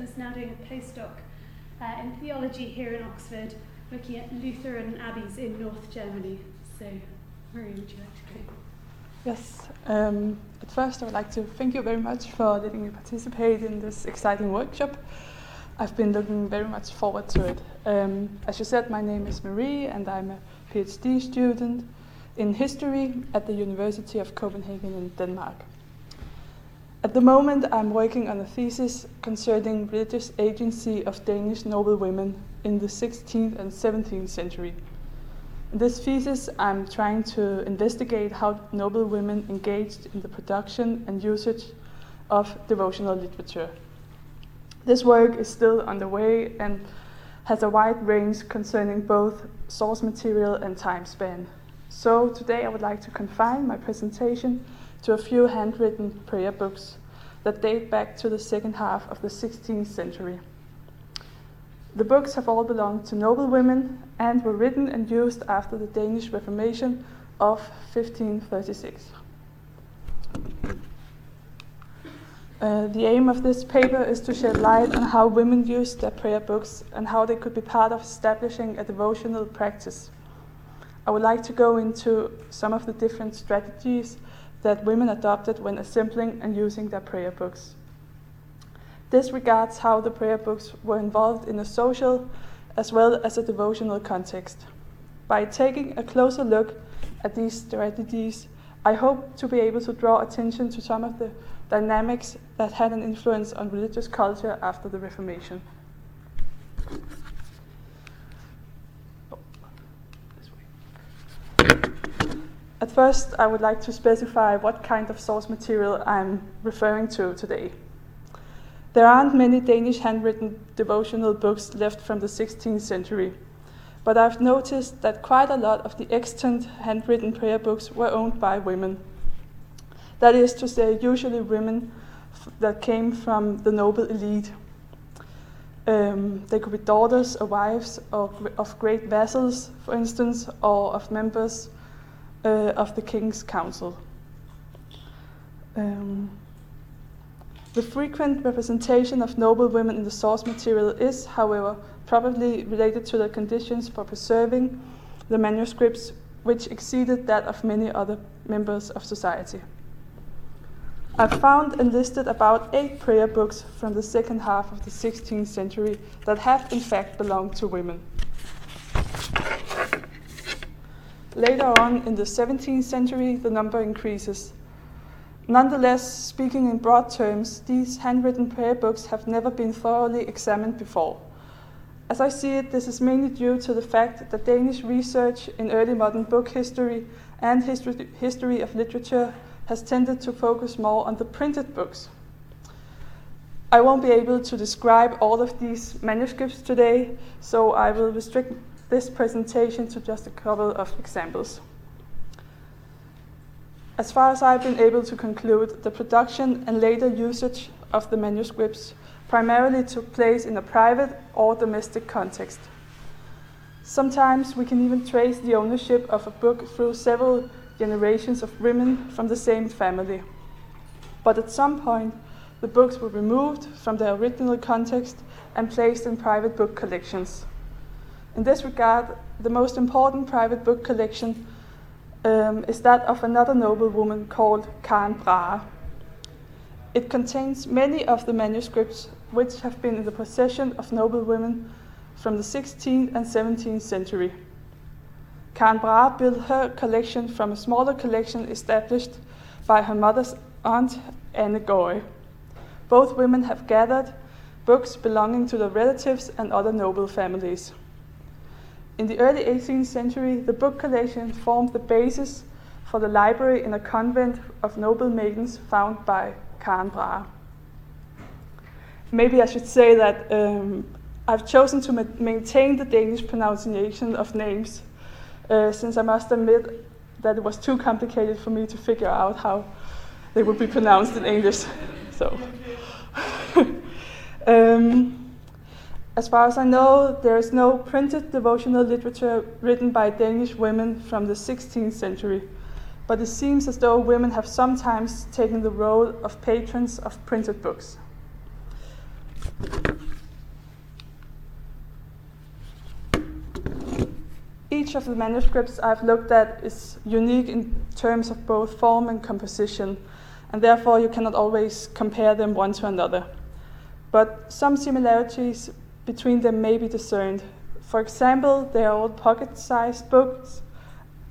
and is now doing a postdoc uh, in theology here in Oxford, looking at Lutheran abbeys in North Germany. So, Marie, would you like to go? Yes. Um, at first, I would like to thank you very much for letting me participate in this exciting workshop. I've been looking very much forward to it. Um, as you said, my name is Marie, and I'm a PhD student in history at the University of Copenhagen in Denmark. At the moment, I'm working on a thesis concerning religious agency of Danish noble women in the 16th and 17th century. In this thesis, I'm trying to investigate how noble women engaged in the production and usage of devotional literature. This work is still underway and has a wide range concerning both source material and time span. So today I would like to confine my presentation to a few handwritten prayer books that date back to the second half of the 16th century. The books have all belonged to noble women and were written and used after the Danish Reformation of 1536. Uh, the aim of this paper is to shed light on how women used their prayer books and how they could be part of establishing a devotional practice. I would like to go into some of the different strategies that women adopted when assembling and using their prayer books. This regards how the prayer books were involved in a social as well as a devotional context. By taking a closer look at these strategies, I hope to be able to draw attention to some of the dynamics that had an influence on religious culture after the Reformation. At first, I would like to specify what kind of source material I'm referring to today. There aren't many Danish handwritten devotional books left from the 16th century, but I've noticed that quite a lot of the extant handwritten prayer books were owned by women. That is to say, usually women that came from the noble elite. Um, they could be daughters or wives or of great vassals, for instance, or of members uh, of the king's council. Um, the frequent representation of noble women in the source material is, however, probably related to the conditions for preserving the manuscripts, which exceeded that of many other members of society. I found and listed about eight prayer books from the second half of the 16th century that have in fact belonged to women. Later on in the 17th century, the number increases. Nonetheless, speaking in broad terms, these handwritten prayer books have never been thoroughly examined before. As I see it, this is mainly due to the fact that Danish research in early modern book history and history, history of literature has tended to focus more on the printed books. I won't be able to describe all of these manuscripts today, so I will restrict this presentation to just a couple of examples. As far as I've been able to conclude, the production and later usage of the manuscripts primarily took place in a private or domestic context. Sometimes we can even trace the ownership of a book through several generations of women from the same family. But at some point, the books were removed from their original context and placed in private book collections. In this regard, the most important private book collection um, is that of another noble woman called Karen Brahe. It contains many of the manuscripts which have been in the possession of noble women from the 16th and 17th century. Karen Brahe built her collection from a smaller collection established by her mother's aunt, Anne Gøye. Both women have gathered books belonging to their relatives and other noble families. In the early 18th century, the book collection formed the basis for the library in a convent of noble maidens found by Karen Brahe. Maybe I should say that um, I've chosen to ma- maintain the Danish pronunciation of names uh, since I must admit that it was too complicated for me to figure out how they would be pronounced in English. So, um, as far as I know, there is no printed devotional literature written by Danish women from the 16th century, but it seems as though women have sometimes taken the role of patrons of printed books. Each of the manuscripts I've looked at is unique in terms of both form and composition, and therefore you cannot always compare them one to another. But some similarities between them may be discerned. For example, they are all pocket sized books,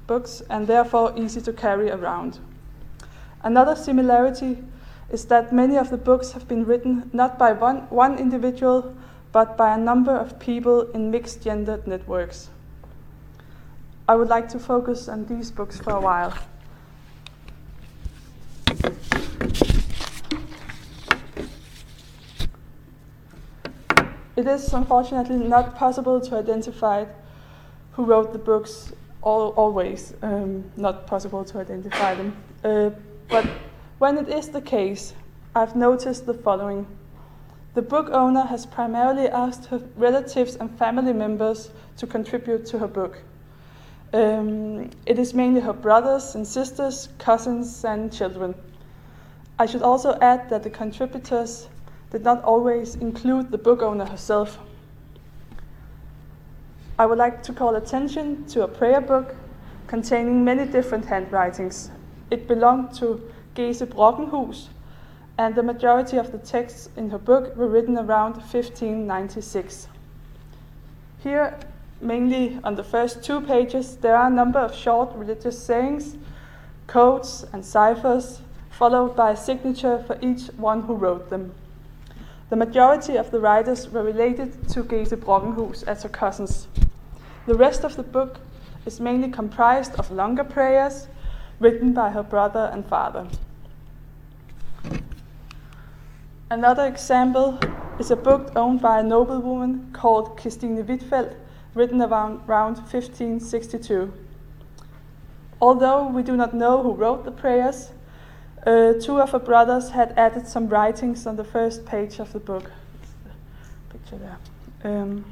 books and therefore easy to carry around. Another similarity is that many of the books have been written not by one, one individual, but by a number of people in mixed gendered networks. I would like to focus on these books for a while. It is unfortunately not possible to identify who wrote the books, all, always um, not possible to identify them. Uh, but when it is the case, I've noticed the following. The book owner has primarily asked her relatives and family members to contribute to her book. Um, it is mainly her brothers and sisters, cousins, and children. I should also add that the contributors did not always include the book owner herself. I would like to call attention to a prayer book containing many different handwritings. It belonged to Gese Brockenhus, and the majority of the texts in her book were written around 1596. Here, mainly on the first two pages, there are a number of short religious sayings, codes, and ciphers, followed by a signature for each one who wrote them. The majority of the writers were related to Gese Brockenhus as her cousins. The rest of the book is mainly comprised of longer prayers written by her brother and father. Another example is a book owned by a noblewoman called Christine Wittfeldt, written around, around 1562. Although we do not know who wrote the prayers, uh, two of her brothers had added some writings on the first page of the book. Picture there. Um,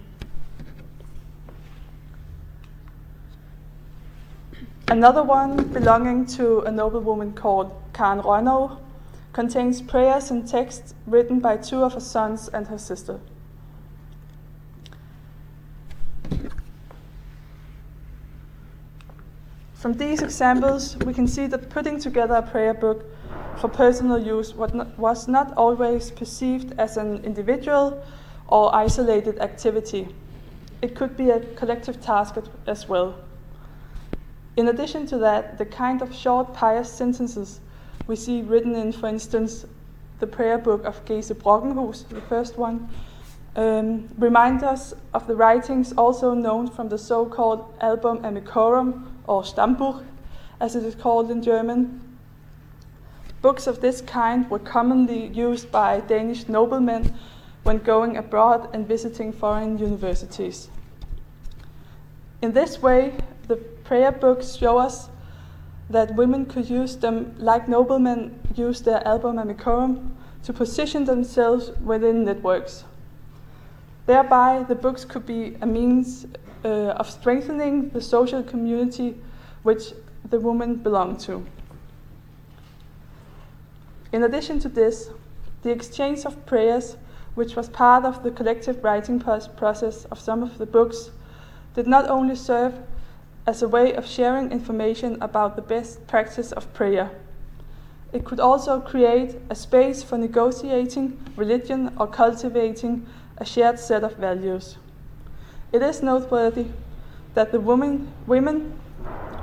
another one belonging to a noblewoman called Karen Rønnow contains prayers and texts written by two of her sons and her sister. From these examples, we can see that putting together a prayer book for personal use was not always perceived as an individual or isolated activity. It could be a collective task as well. In addition to that, the kind of short pious sentences we see written in, for instance, the prayer book of Gese Brockenhus, the first one, um, remind us of the writings also known from the so called Album Amicorum, or Stammbuch, as it is called in German. Books of this kind were commonly used by Danish noblemen when going abroad and visiting foreign universities. In this way, the prayer books show us that women could use them like noblemen use their album amicorum to position themselves within networks. Thereby, the books could be a means uh, of strengthening the social community which the woman belonged to. In addition to this, the exchange of prayers, which was part of the collective writing process of some of the books, did not only serve as a way of sharing information about the best practice of prayer. It could also create a space for negotiating religion or cultivating a shared set of values. It is noteworthy that the women,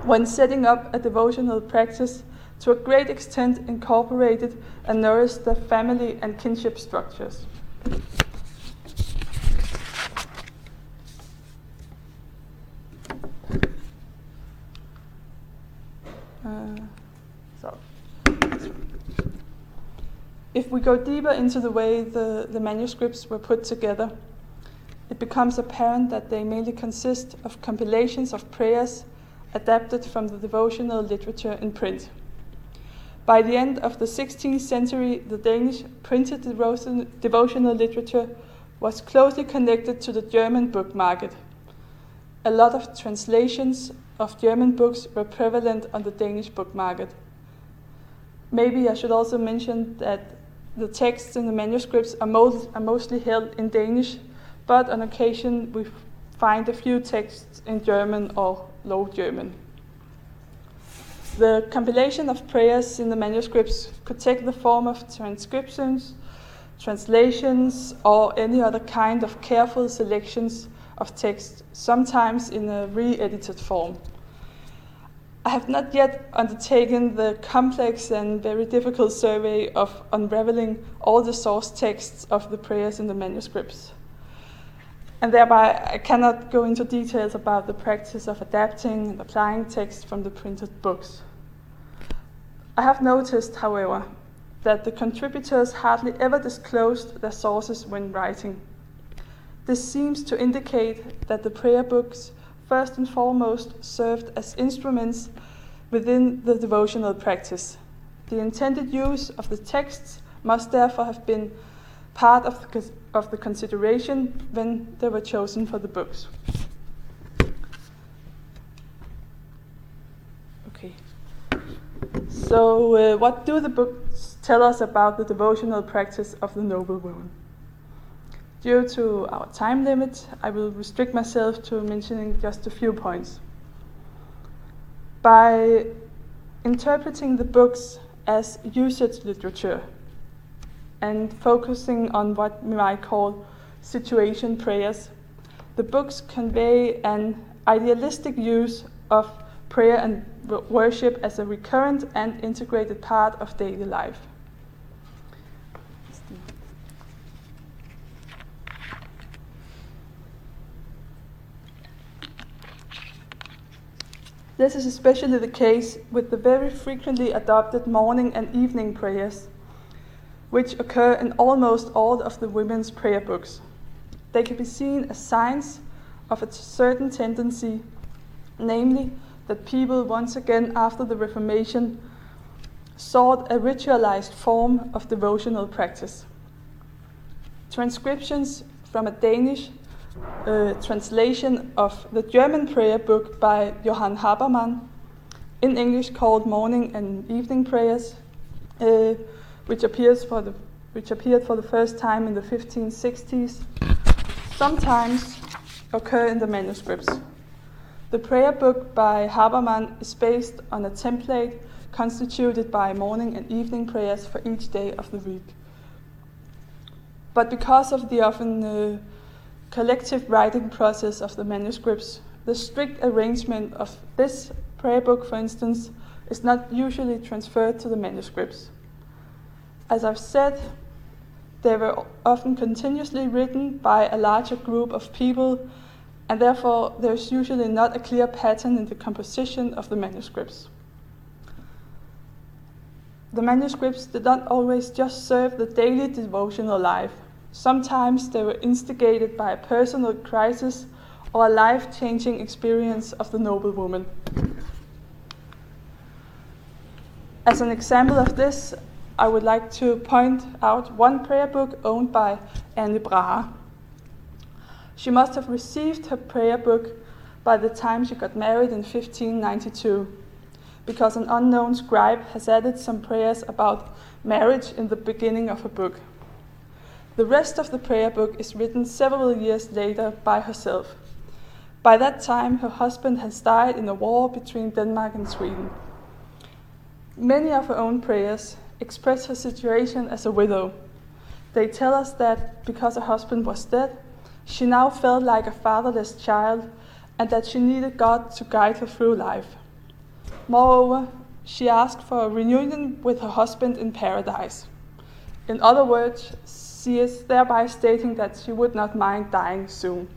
when setting up a devotional practice, to a great extent incorporated and nourished their family and kinship structures. Uh, so, if we go deeper into the way the, the manuscripts were put together, becomes apparent that they mainly consist of compilations of prayers adapted from the devotional literature in print. By the end of the 16th century, the Danish printed devotional literature was closely connected to the German book market. A lot of translations of German books were prevalent on the Danish book market. Maybe I should also mention that the texts in the manuscripts are, most, are mostly held in Danish, but on occasion we find a few texts in German or Low German. The compilation of prayers in the manuscripts could take the form of transcriptions, translations, or any other kind of careful selections of text, sometimes in a re edited form. I have not yet undertaken the complex and very difficult survey of unraveling all the source texts of the prayers in the manuscripts. And thereby, I cannot go into details about the practice of adapting and applying text from the printed books. I have noticed, however, that the contributors hardly ever disclosed their sources when writing. This seems to indicate that the prayer books first and foremost served as instruments within the devotional practice. The intended use of the texts must therefore have been part of the, of the consideration when they were chosen for the books. Okay. So, uh, what do the books tell us about the devotional practice of the noble woman? Due to our time limit, I will restrict myself to mentioning just a few points. By interpreting the books as usage literature and focusing on what we might call situation prayers, the books convey an idealistic use of prayer and worship as a recurrent and integrated part of daily life. This is especially the case with the very frequently adopted morning and evening prayers, which occur in almost all of the women's prayer books. They can be seen as signs of a certain tendency, namely that people once again after the Reformation sought a ritualized form of devotional practice. Transcriptions from a Danish uh, translation of the German prayer book by Johann Habermann, in English called Morning and Evening Prayers, uh, which appears for the which appeared for the first time in the 1560s, sometimes occur in the manuscripts. The prayer book by Habermann is based on a template constituted by morning and evening prayers for each day of the week. But because of the often uh, collective writing process of the manuscripts, the strict arrangement of this prayer book, for instance, is not usually transferred to the manuscripts. As I've said, they were often continuously written by a larger group of people, and therefore there's usually not a clear pattern in the composition of the manuscripts. The manuscripts did not always just serve the daily devotional life, Sometimes they were instigated by a personal crisis or a life changing experience of the noble woman. As an example of this, I would like to point out one prayer book owned by Anne Brahe. She must have received her prayer book by the time she got married in 1592, because an unknown scribe has added some prayers about marriage in the beginning of her book. The rest of the prayer book is written several years later by herself. By that time, her husband has died in a war between Denmark and Sweden. Many of her own prayers express her situation as a widow. They tell us that because her husband was dead, she now felt like a fatherless child and that she needed God to guide her through life. Moreover, she asked for a reunion with her husband in paradise. In other words, she is thereby stating that she would not mind dying soon.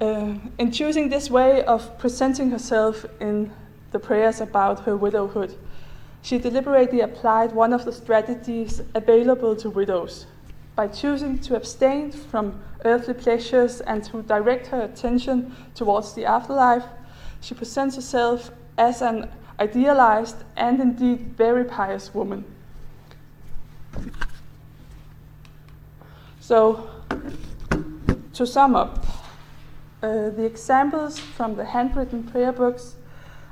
Uh, in choosing this way of presenting herself in the prayers about her widowhood, she deliberately applied one of the strategies available to widows. By choosing to abstain from earthly pleasures and to direct her attention towards the afterlife, she presents herself as an idealized and indeed very pious woman. So, to sum up, uh, the examples from the handwritten prayer books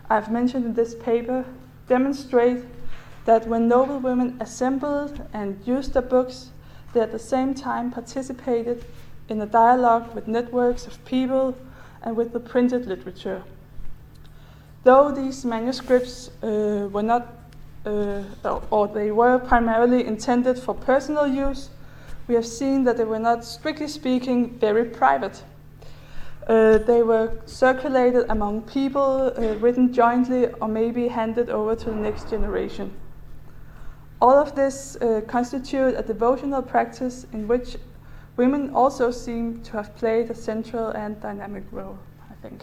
I've mentioned in this paper demonstrate that when noble women assembled and used the books, they at the same time participated in a dialogue with networks of people and with the printed literature. Though these manuscripts uh, were not, uh, or they were primarily intended for personal use, we have seen that they were not, strictly speaking, very private. Uh, they were circulated among people, uh, written jointly, or maybe handed over to the next generation. All of this uh, constitute a devotional practice in which women also seem to have played a central and dynamic role, I think.